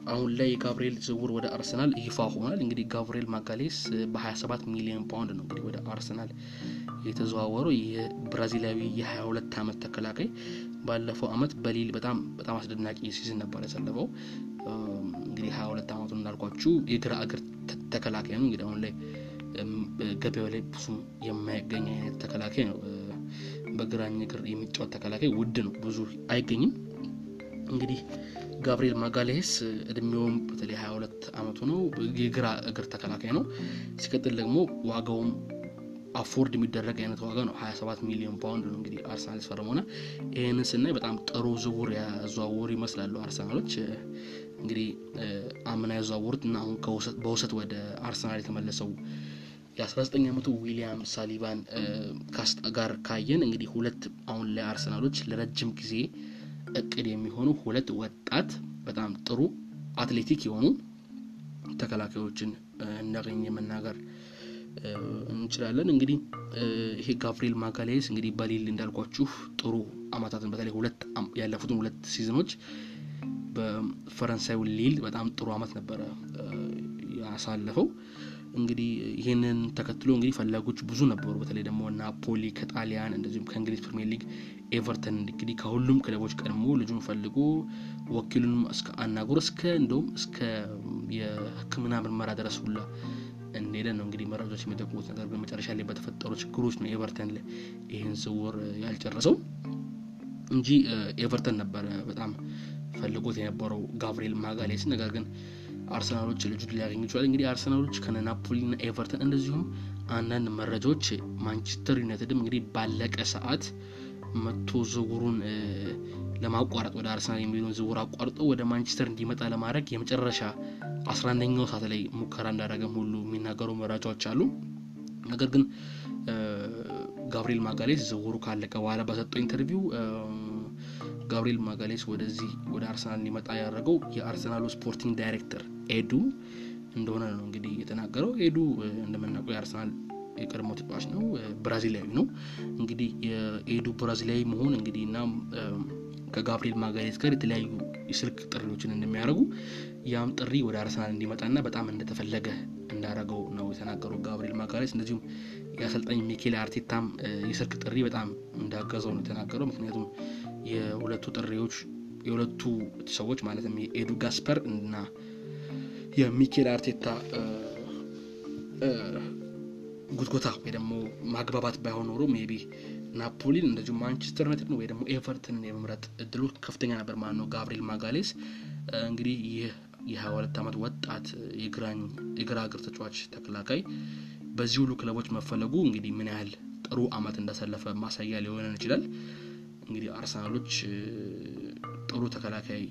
አሁን ላይ የጋብርኤል ዝውውር ወደ አርሰናል ይፋ ሆኗል። እንግዲህ ጋብርኤል ማጋሌስ በ27 ሚሊዮን ፓውንድ ነው እንግዲህ ወደ አርሰናል የተዘዋወረው። የብራዚላዊ የ22 ዓመት ተከላካይ ባለፈው አመት በሊል በጣም በጣም አስደናቂ season ነበር ያሳለፈው። እንግዲህ 22 ዓመቱን እንዳልኳችሁ የግራ እግር ተከላካይ ነው። እንግዲህ አሁን ላይ ገበያው ላይ ብዙ የማይገኝ አይነት ተከላካይ ነው። በግራኝ እግር የሚጫወት ተከላካይ ውድ ነው፣ ብዙ አይገኝም። እንግዲህ ጋብሪኤል ማጋሌስ እድሜውም በተለይ 22 ዓመቱ ነው። የግራ እግር ተከላካይ ነው። ሲቀጥል ደግሞ ዋጋውም afford የሚደረግ አይነት ዋጋ ነው። 27 ሚሊዮን ፓውንድ ነው እንግዲህ አርሰናል ያስፈረመው ሆነ። ይህንን ስናይ በጣም ጥሩ ዝውውር ያዘዋወሩ ይመስላሉ አርሰናሎች። እንግዲህ አምና ያዘዋወሩት እና አሁን በውሰት ወደ አርሰናል የተመለሰው የ19 ዓመቱ ዊሊያም ሳሊባን ጋር ካየን እንግዲህ ሁለት አሁን ላይ አርሰናሎች ለረጅም ጊዜ እቅድ የሚሆኑ ሁለት ወጣት በጣም ጥሩ አትሌቲክ የሆኑ ተከላካዮችን እንዳገኘ መናገር እንችላለን። እንግዲህ ይሄ ጋብሪኤል ማጋሌስ እንግዲህ በሊል እንዳልኳችሁ ጥሩ አመታትን በተለይ ሁለት ያለፉትን ሁለት season ኦች በፈረንሳዩ ሊል በጣም ጥሩ አመት ነበረ ያሳለፈው። እንግዲህ ይህንን ተከትሎ እንግዲህ ፈላጊዎች ብዙ ነበሩ። በተለይ ደግሞ ናፖሊ ከጣሊያን እንደዚሁም ከእንግሊዝ ፕሪሚየር ሊግ ኤቨርተን እንግዲህ ከሁሉም ክለቦች ቀድሞ ልጁን ፈልጎ ወኪሉንም እስከ አናግሮ እስከ እንደውም እስከ የሕክምና ምርመራ ድረስ ሁላ እንደሄደ ነው እንግዲህ መረጃዎች የሚጠቁሙት። ነገር ግን ላይ በተፈጠሩ ችግሮች ነው ኤቨርተን ይህን ዝውውር ያልጨረሰው እንጂ ኤቨርተን ነበረ በጣም ፈልጎት የነበረው ጋብሪኤል ማጋሌስ። ነገር ግን አርሰናሎች ልጁን ሊያገኙ ይችላል። እንግዲህ አርሰናሎች ከነ ናፖሊና ኤቨርተን እንደዚሁም አንዳንድ መረጃዎች ማንቸስተር ዩናይትድም እንግዲህ ባለቀ ሰዓት መቶ ዝውውሩን ለማቋረጥ ወደ አርሰናል የሚለውን ዝውውር አቋርጦ ወደ ማንቸስተር እንዲመጣ ለማድረግ የመጨረሻ አስራ አንደኛው ሰዓት ላይ ሙከራ እንዳደረገም ሁሉ የሚናገሩ መረጃዎች አሉ። ነገር ግን ጋብሪኤል ማጋሌስ ዝውውሩ ካለቀ በኋላ በሰጠው interview ጋብሪኤል ማጋሌስ ወደዚህ ወደ አርሰናል እንዲመጣ ያደረገው የአርሰናሉ sporting director ኤዱ እንደሆነ ነው እንግዲህ የተናገረው። ኤዱ እንደምናውቀው የአርሰናል የቀድሞ ተጫዋች ነው፣ ብራዚላዊ ነው። እንግዲህ የኤዱ ብራዚላዊ መሆን እንግዲህ እና ከጋብሪኤል ማጋሌስ ጋር የተለያዩ የስልክ ጥሪዎችን እንደሚያደርጉ ያም ጥሪ ወደ አርሰናል እንዲመጣና በጣም እንደተፈለገ እንዳደረገው ነው የተናገረው ጋብሪኤል ማጋሌስ። እንደዚሁም የአሰልጣኝ ሚኬል አርቴታም የስልክ ጥሪ በጣም እንዳገዘው ነው የተናገረው። ምክንያቱም የሁለቱ ጥሪዎች የሁለቱ ሰዎች ማለትም የኤዱ ጋስፐር እና የሚኬል አርቴታ ጉትጎታ ወይ ደግሞ ማግባባት ባይሆን ኖሮ maybe ናፖሊን እንደዚሁም ማንቸስተር ዩናይትድ ወይ ደግሞ ኤቨርተንን የመምረጥ እድሉ ከፍተኛ ነበር ማለት ነው። ጋብሪኤል ማጋሌስ እንግዲህ ይህ የሀያ ሁለት ዓመት ወጣት የግራ እግር ተጫዋች ተከላካይ በዚህ ሁሉ ክለቦች መፈለጉ እንግዲህ ምን ያህል ጥሩ አመት እንዳሳለፈ ማሳያ ሊሆነን ይችላል። እንግዲህ አርሰናሎች ጥሩ ተከላካይ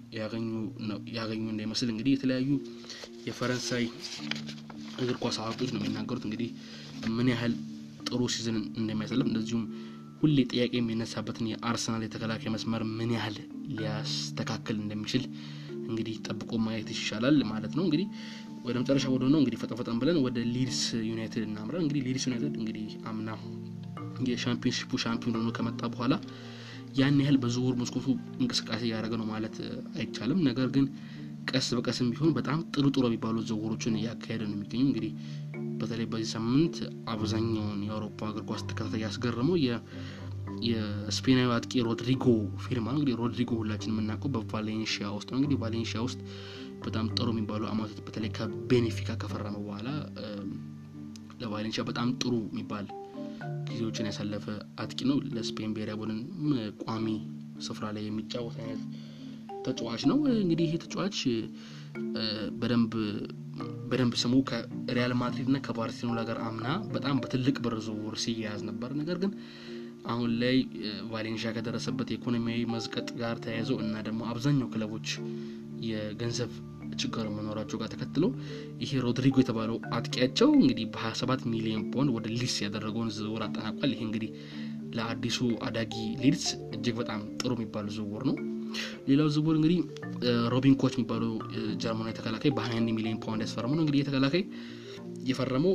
ያገኙ እንዳይመስል እንግዲህ የተለያዩ የፈረንሳይ እግር ኳስ አዋቂዎች ነው የሚናገሩት እንግዲህ ምን ያህል ጥሩ season እንደሚያሳልፍ እንደዚሁም ሁሌ ጥያቄ የሚነሳበትን የአርሰናል የተከላካይ መስመር ምን ያህል ሊያስተካክል እንደሚችል እንግዲህ ጠብቆ ማየት ይሻላል ማለት ነው። እንግዲህ ወደ መጨረሻ ወደ ነው እንግዲህ ፈጠን ብለን ወደ ሊድስ ዩናይትድ እናምራል። እንግዲህ ሊድስ ዩናይትድ እንግዲህ አምና የሻምፒዮንሺፑ ሻምፒዮን ሆኖ ከመጣ በኋላ ያን ያህል በዝውውር መስኮቱ እንቅስቃሴ እያደረገ ነው ማለት አይቻልም። ነገር ግን ቀስ በቀስም ቢሆን በጣም ጥሩ ጥሩ የሚባሉ ዝውውሮችን እያካሄደ ነው የሚገኙ። እንግዲህ በተለይ በዚህ ሳምንት አብዛኛውን የአውሮፓ እግር ኳስ ተከታታይ ያስገረመው የስፔናዊ አጥቂ ሮድሪጎ ፊርማ ነው። እንግዲህ ሮድሪጎ ሁላችን የምናውቀው በቫሌንሺያ ውስጥ ነው። እንግዲህ ቫሌንሺያ ውስጥ በጣም ጥሩ የሚባሉ አማቶች በተለይ ከቤኔፊካ ከፈረመ በኋላ ለቫሌንሺያ በጣም ጥሩ የሚባል ጊዜዎችን ያሳለፈ አጥቂ ነው። ለስፔን ብሔራዊ ቡድን ቋሚ ስፍራ ላይ የሚጫወት አይነት ተጫዋች ነው። እንግዲህ ይሄ ተጫዋች በደንብ ስሙ ከሪያል ማድሪድ እና ከባርሴሎና ጋር አምና በጣም በትልቅ ብር ዝውውር ሲያያዝ ነበር። ነገር ግን አሁን ላይ ቫሌንሺያ ከደረሰበት የኢኮኖሚያዊ መዝቀጥ ጋር ተያይዘው እና ደግሞ አብዛኛው ክለቦች የገንዘብ ችግር መኖራቸው ጋር ተከትሎ ይሄ ሮድሪጎ የተባለው አጥቂያቸው እንግዲህ በ27 ሚሊዮን ፖንድ ወደ ሊድስ ያደረገውን ዝውውር አጠናቋል። ይሄ እንግዲህ ለአዲሱ አዳጊ ሊድስ እጅግ በጣም ጥሩ የሚባል ዝውውር ነው። ሌላው ዝውውር እንግዲህ ሮቢን ኮች የሚባለው ጀርመናዊ ተከላካይ በ21 ሚሊዮን ፓውንድ ያስፈረመው ነው። እንግዲህ የተከላካይ የፈረመው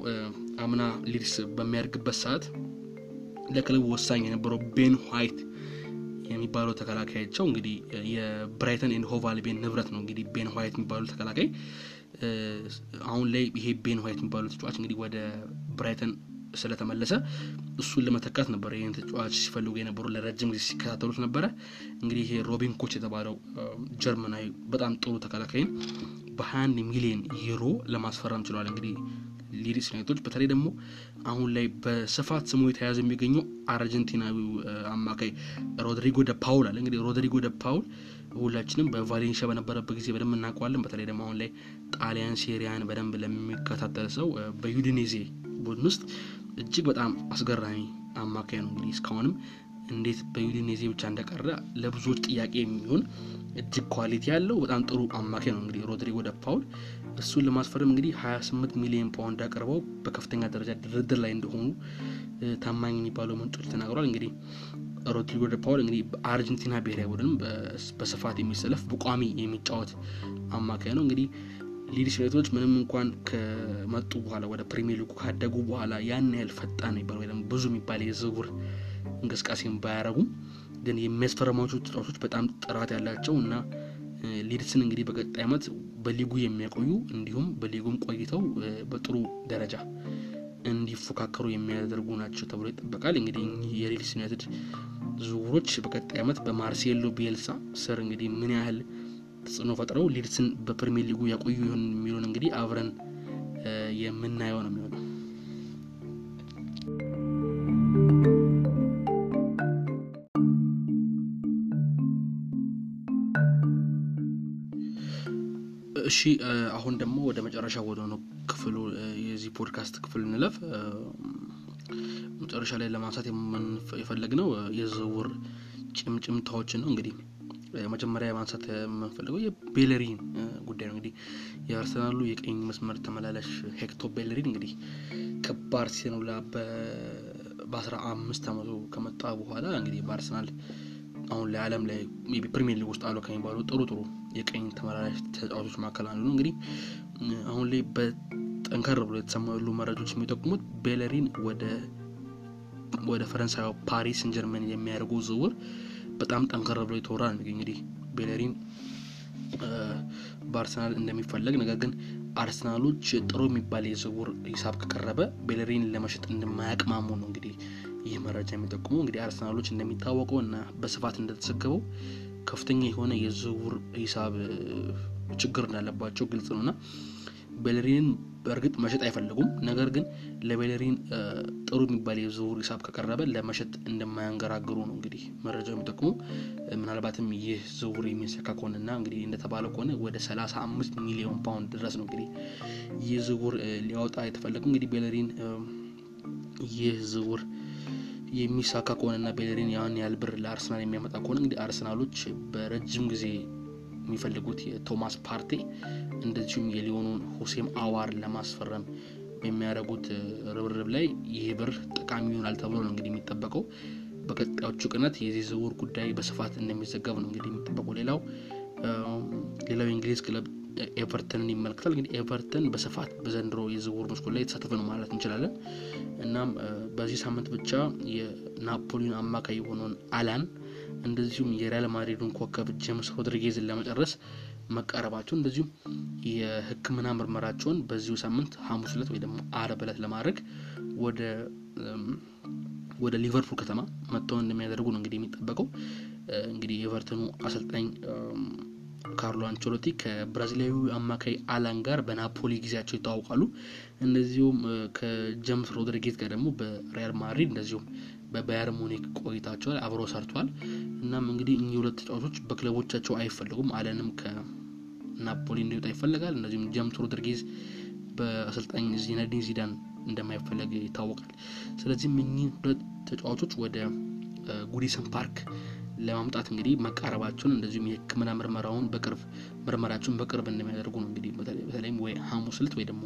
አምና ሊድስ በሚያደርግበት ሰዓት ለክለቡ ወሳኝ የነበረው ቤን ዋይት የሚባለው ተከላካያቸው እንግዲህ የብራይተን ኤንድ ሆቭ ንብረት ነው። እንግዲህ ቤን ዋይት የሚባሉ ተከላካይ አሁን ላይ ይሄ ቤን ዋይት የሚባሉ ተጫዋች እንግዲህ ወደ ብራይተን ስለተመለሰ እሱን ለመተካት ነበረ ይህን ተጫዋች ሲፈልጉ የነበሩ ለረጅም ጊዜ ሲከታተሉት ነበረ። እንግዲህ ይሄ ሮቢን ኮች የተባለው ጀርመናዊ በጣም ጥሩ ተከላካይን በ21 ሚሊዮን ዩሮ ለማስፈረም ችለዋል። እንግዲህ ሊድስ ዩናይትዶች በተለይ ደግሞ አሁን ላይ በስፋት ስሙ የተያዘ የሚገኘው አርጀንቲናዊው አማካይ ሮድሪጎ ደ ፓውል አለ። እንግዲህ ሮድሪጎ ደ ፓውል ሁላችንም በቫሌንሺያ በነበረበት ጊዜ በደንብ እናውቀዋለን። በተለይ ደግሞ አሁን ላይ ጣሊያን ሴሪያን በደንብ ለሚከታተል ሰው በዩዲኔዜ ቡድን ውስጥ እጅግ በጣም አስገራሚ አማካይ ነው። እንግዲህ እስካሁንም እንዴት በዩዲኔዜ ብቻ እንደቀረ ለብዙዎች ጥያቄ የሚሆን እጅግ quality ያለው በጣም ጥሩ አማካይ ነው። እንግዲህ ሮድሪጎ ደ ፓውል እሱን ለማስፈረም እንግዲህ 28 ሚሊዮን ፓውንድ አቅርበው በከፍተኛ ደረጃ ድርድር ላይ እንደሆኑ ታማኝ የሚባሉ ምንጮች ተናግሯል። እንግዲህ ሮድሪጎ ደ ፓውል እንግዲህ በአርጀንቲና ብሔራዊ ቡድን በስፋት የሚሰለፍ በቋሚ የሚጫወት አማካይ ነው። እንግዲህ ሊድስ ዩናይትዶች ምንም እንኳን ከመጡ በኋላ ወደ ፕሪሚየር ሊጉ ካደጉ በኋላ ያን ያህል ፈጣን የሚባል ወይ ብዙ የሚባል የዝውውር እንቅስቃሴን ባያረጉም ግን የሚያስፈረሟቸው ተጫዋቾች በጣም ጥራት ያላቸው እና ሊድስን እንግዲህ በቀጣይ ዓመት በሊጉ የሚያቆዩ እንዲሁም በሊጉም ቆይተው በጥሩ ደረጃ እንዲፎካከሩ የሚያደርጉ ናቸው ተብሎ ይጠበቃል። እንግዲህ የሊድስ ዩናይትድ ዝውውሮች በቀጣይ ዓመት በማርሴሎ ቤልሳ ስር እንግዲህ ምን ያህል ተጽዕኖ ፈጥረው ሊድስን በፕሪሚየር ሊጉ ያቆዩ ይሆን የሚለውን እንግዲህ አብረን የምናየው ነው እሺ አሁን ደግሞ ወደ መጨረሻ ወደ ሆነው ክፍሉ የዚህ ፖድካስት ክፍል እንለፍ። መጨረሻ ላይ ለማንሳት የፈለግነው የዝውውር ጭምጭምታዎችን ነው። እንግዲህ መጀመሪያ ማንሳት የምንፈልገው የቤለሪን ጉዳይ ነው። እንግዲህ የአርሰናሉ የቀኝ መስመር ተመላላሽ ሄክቶር ቤለሪን እንግዲህ ከባርሴሎና በአስራ አምስት አመቱ ከመጣ በኋላ እንግዲህ በአርሰናል አሁን ላይ ዓለም ላይ ፕሪሚየር ሊግ ውስጥ አሉ ከሚባሉ ጥሩ ጥሩ የቀኝ ተመላላሽ ተጫዋቾች መካከል አንዱ ነው። እንግዲህ አሁን ላይ በጠንከር ብሎ የተሰማ መረጃዎች የሚጠቁሙት ቤለሪን ወደ ወደ ፈረንሳዊ ፓሪስ ሴንት ጀርሜን የሚያደርገው ዝውውር በጣም ጠንከር ብሎ የተወራ ነው። እንግዲህ ቤለሪን በአርሰናል እንደሚፈለግ ነገር ግን አርሰናሎች ጥሩ የሚባል የዝውውር ሂሳብ ከቀረበ ቤለሪን ለመሸጥ እንደማያቅማሙ ነው እንግዲህ ይህ መረጃ የሚጠቁመው እንግዲህ አርሰናሎች እንደሚታወቀው እና በስፋት እንደተዘገበው ከፍተኛ የሆነ የዝውውር ሂሳብ ችግር እንዳለባቸው ግልጽ ነው እና ቤለሪንን በእርግጥ መሸጥ አይፈልጉም። ነገር ግን ለቤለሪን ጥሩ የሚባል የዝውውር ሂሳብ ከቀረበ ለመሸጥ እንደማያንገራግሩ ነው እንግዲህ መረጃው የሚጠቁሙ። ምናልባትም ይህ ዝውውር የሚሰካ ከሆነና እንግዲህ እንደተባለ ከሆነ ወደ ሰላሳ አምስት ሚሊዮን ፓውንድ ድረስ ነው እንግዲህ ይህ ዝውውር ሊያወጣ የተፈለገው እንግዲህ ቤለሪን ይህ ዝውውር የሚሳካ ከሆነና ቤለሪን ያን ያህል ብር ለአርሰናል የሚያመጣ ከሆነ እንግዲህ አርሰናሎች በረጅም ጊዜ የሚፈልጉት የቶማስ ፓርቴ እንደዚሁም የሊዮኑን ሁሴም አዋር ለማስፈረም በሚያደርጉት ርብርብ ላይ ይህ ብር ጠቃሚ ይሆናል ተብሎ ነው እንግዲህ የሚጠበቀው። በቀጣዮቹ ቀናት የዚህ ዝውውር ጉዳይ በስፋት እንደሚዘገብ ነው እንግዲህ የሚጠበቀው። ሌላው ሌላው የእንግሊዝ ክለብ ኤቨርተንን ይመለከታል። እንግዲህ ኤቨርተን በስፋት በዘንድሮ የዝውውር መስኮት ላይ የተሳተፈ ነው ማለት እንችላለን። እናም በዚህ ሳምንት ብቻ የናፖሊን አማካይ የሆነውን አላን እንደዚሁም የሪያል ማድሪዱን ኮከብ ጄምስ ሮድሪጌዝን ለመጨረስ መቃረባቸው እንደዚሁም የሕክምና ምርመራቸውን በዚሁ ሳምንት ሐሙስ ዕለት ወይ ደግሞ አርብ ዕለት ለማድረግ ወደ ወደ ሊቨርፑል ከተማ መጥተው እንደሚያደርጉ ነው እንግዲህ የሚጠበቀው። እንግዲህ የኤቨርተኑ አሰልጣኝ ካርሎ አንቸሎቲ ከብራዚላዊ አማካይ አላን ጋር በናፖሊ ጊዜያቸው ይታወቃሉ። እንደዚሁም ከጀምስ ሮድሪጌዝ ጋር ደግሞ በሪያል ማድሪድ እንደዚሁም በባየር ሙኒክ ቆይታቸው ላይ አብረው ሰርተዋል። እናም እንግዲህ እኚህ ሁለት ተጫዋቾች በክለቦቻቸው አይፈለጉም። አለንም ከናፖሊ እንዲወጣ ይፈለጋል። እንደዚሁም ጀምስ ሮድሪጌዝ በአሰልጣኝ ዚነዲን ዚዳን እንደማይፈለግ ይታወቃል። ስለዚህም እኚህ ሁለት ተጫዋቾች ወደ ጉዲሰን ፓርክ ለማምጣት እንግዲህ መቃረባቸውን እንደዚሁም የሕክምና ምርመራውን በቅርብ ምርመራቸውን በቅርብ እንደሚያደርጉ ነው እንግዲህ በተለይም ወይ ሐሙስ ዕለት ወይ ደግሞ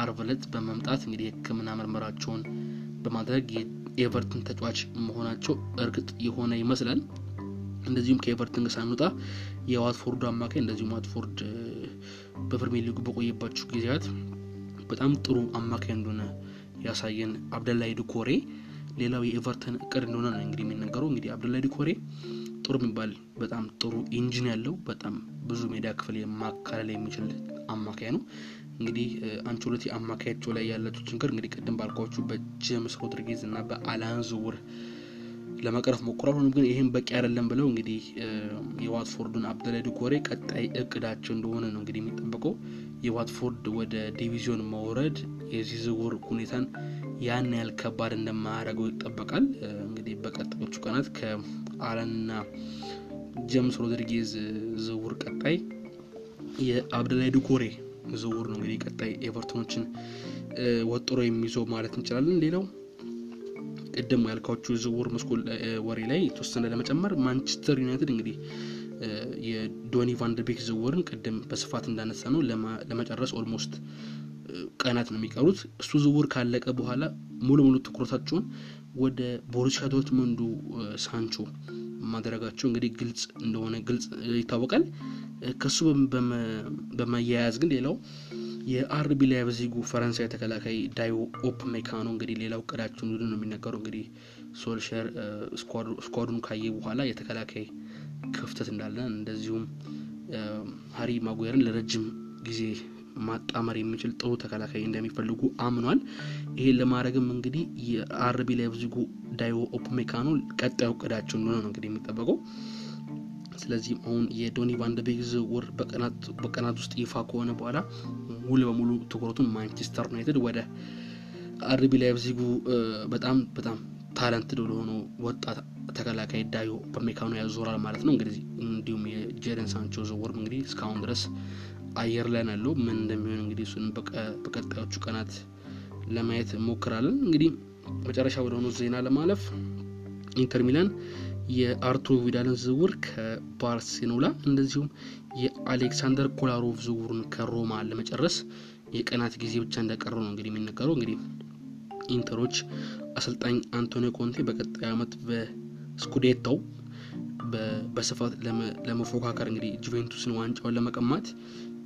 አርብ ዕለት በመምጣት እንግዲህ የሕክምና ምርመራቸውን በማድረግ የኤቨርተን ተጫዋች መሆናቸው እርግጥ የሆነ ይመስላል። እንደዚሁም ከኤቨርተን ጋር ሳንወጣ የዋትፎርዱ አማካይ እንደዚሁም ዋትፎርድ በፕሪሚየር ሊጉ በቆየባቸው ጊዜያት በጣም ጥሩ አማካይ እንደሆነ ያሳየን አብደላይ ዱኮሬ ሌላው የኤቨርተን እቅድ እንደሆነ ነው እንግዲህ የሚነገረው። እንግዲህ አብደላይ ዱኮሬ ጥሩ የሚባል በጣም ጥሩ engine ያለው በጣም ብዙ ሜዳ ክፍል ማካለል የሚችል አማካይ ነው። እንግዲህ አንቸሎቲ አማካያቸው ላይ ያላቸው ችግር እንግዲህ ቅድም ባልኳችሁ በጄምስ ሮድሪጌዝ እና በአላን ዝውውር ለመቅረፍ ሞክሯል። ሆኖም ግን ይህም በቂ አይደለም ብለው እንግዲህ የዋትፎርዱን አብደላይ ዱኮሬ ቀጣይ እቅዳቸው እንደሆነ ነው እንግዲህ የሚጠበቀው። የዋትፎርድ ወደ ዲቪዚዮን መውረድ የዚህ ዝውውር ሁኔታን ያን ያህል ከባድ እንደማያደርገው ይጠበቃል። እንግዲህ በቀጣዮቹ ቀናት ከአላንና ጄምስ ሮድሪጌዝ ዝውውር ቀጣይ የአብደላይ ዱኮሬ ዝውውር ነው እንግዲህ ቀጣይ ኤቨርቶኖችን ወጥሮ የሚይዘው ማለት እንችላለን። ሌላው ቅድም ያልኳችሁ ዝውውር መስኮት ወሬ ላይ የተወሰነ ለመጨመር ማንቸስተር ዩናይትድ እንግዲህ የዶኒ ቫንደርቤክ ዝውውርን ቅድም በስፋት እንዳነሳ ነው ለመጨረስ almost ቀናት ነው የሚቀሩት። እሱ ዝውውር ካለቀ በኋላ ሙሉ ሙሉ ትኩረታቸውን ወደ ቦሩሲያ ዶርትሙንዱ ሳንቾ ማድረጋቸው እንግዲህ ግልጽ እንደሆነ ግልጽ ይታወቃል። ከሱ በመያያዝ ግን ሌላው የአርቢ ላይፕዚጉ ፈረንሳይ ተከላካይ ዳዮ ኦፕሜካኖ እንግዲህ ሌላው እቅዳቸው ነው የሚነገረው። እንግዲህ ሶልሸር squad ኡን ካየ በኋላ የተከላካይ ክፍተት እንዳለ እንደዚሁም ሀሪ ማጉየርን ለረጅም ጊዜ ማጣመር የሚችል ጥሩ ተከላካይ እንደሚፈልጉ አምኗል። ይሄን ለማድረግም እንግዲህ የአርቢ ላይፕዚጉ ዳዮ ኦፕሜካኖ ቀጣዩ እቅዳቸው እንደሆነ ነው እንግዲህ የሚጠበቀው። ስለዚህም አሁን የዶኒ ቫንደርቤክ ዝውውር በቀናት ውስጥ ይፋ ከሆነ በኋላ ሙሉ በሙሉ ትኩረቱን ማንቸስተር ዩናይትድ ወደ አርቢ ላይፕዚጉ በጣም በጣም talent ወደሆነ ወጣት ተከላካይ ዳዮ ኦፕሜካኖ ያዞራል ማለት ነው። እንግዲህ እንዲሁም የጄደን ሳንቾ ዝውውር እንግዲህ እስካሁን ድረስ አየር ላይ ያለው ምን እንደሚሆን እንግዲህ እሱን በቀጣዮቹ ቀናት ለማየት ሞክራለን። እንግዲህ መጨረሻ ወደ ሆኑ ዜና ለማለፍ ኢንተር ሚላን የአርቱሮ ቪዳልን ዝውውር ከባርሴሎና እንደዚሁም የአሌክሳንደር ኮላሮቭ ዝውውሩን ከሮማ ለመጨረስ የቀናት ጊዜ ብቻ እንደቀረው ነው እንግዲህ የሚነገረው። እንግዲህ ኢንተሮች አሰልጣኝ አንቶኒዮ ኮንቴ በቀጣዩ ዓመት በስኩዴታው በስፋት ለመፎካከር እንግዲህ ጁቬንቱስን ዋንጫውን ለመቀማት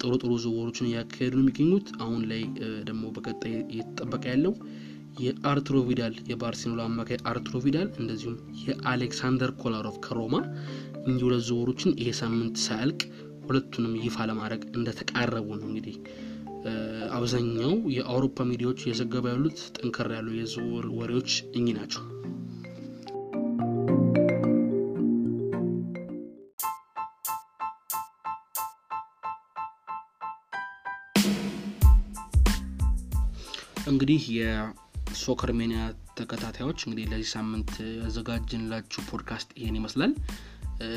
ጥሩ ጥሩ ዝውውሮችን እያካሄዱ ነው የሚገኙት። አሁን ላይ ደግሞ በቀጣይ እየተጠበቀ ያለው የአርቱሮ ቪዳል የባርሴሎና አማካይ አርቱሮ ቪዳል እንደዚሁም የአሌክሳንደር ኮላሮቭ ከሮማ እንዲህ ሁለት ዝውውሮችን ይሄ ሳምንት ሳያልቅ ሁለቱንም ይፋ ለማድረግ እንደተቃረቡ ነው እንግዲህ አብዛኛው የአውሮፓ ሚዲያዎች እየዘገቡ ያሉት ጠንከር ያሉ የዝውውር ወሬዎች እኚህ ናቸው። እንግዲህ የሶከር ሜኒያ ተከታታዮች እንግዲህ ለዚህ ሳምንት ያዘጋጅንላችሁ ፖድካስት ይሄን ይመስላል።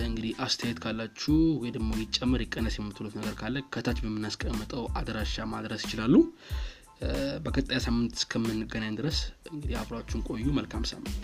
እንግዲህ አስተያየት ካላችሁ ወይ ደግሞ ይጨምር ይቀነስ የምትሉት ነገር ካለ ከታች በምናስቀምጠው አድራሻ ማድረስ ይችላሉ። በቀጣይ ሳምንት እስከምንገናኝ ድረስ እንግዲህ አብራችሁን ቆዩ። መልካም ሳምንት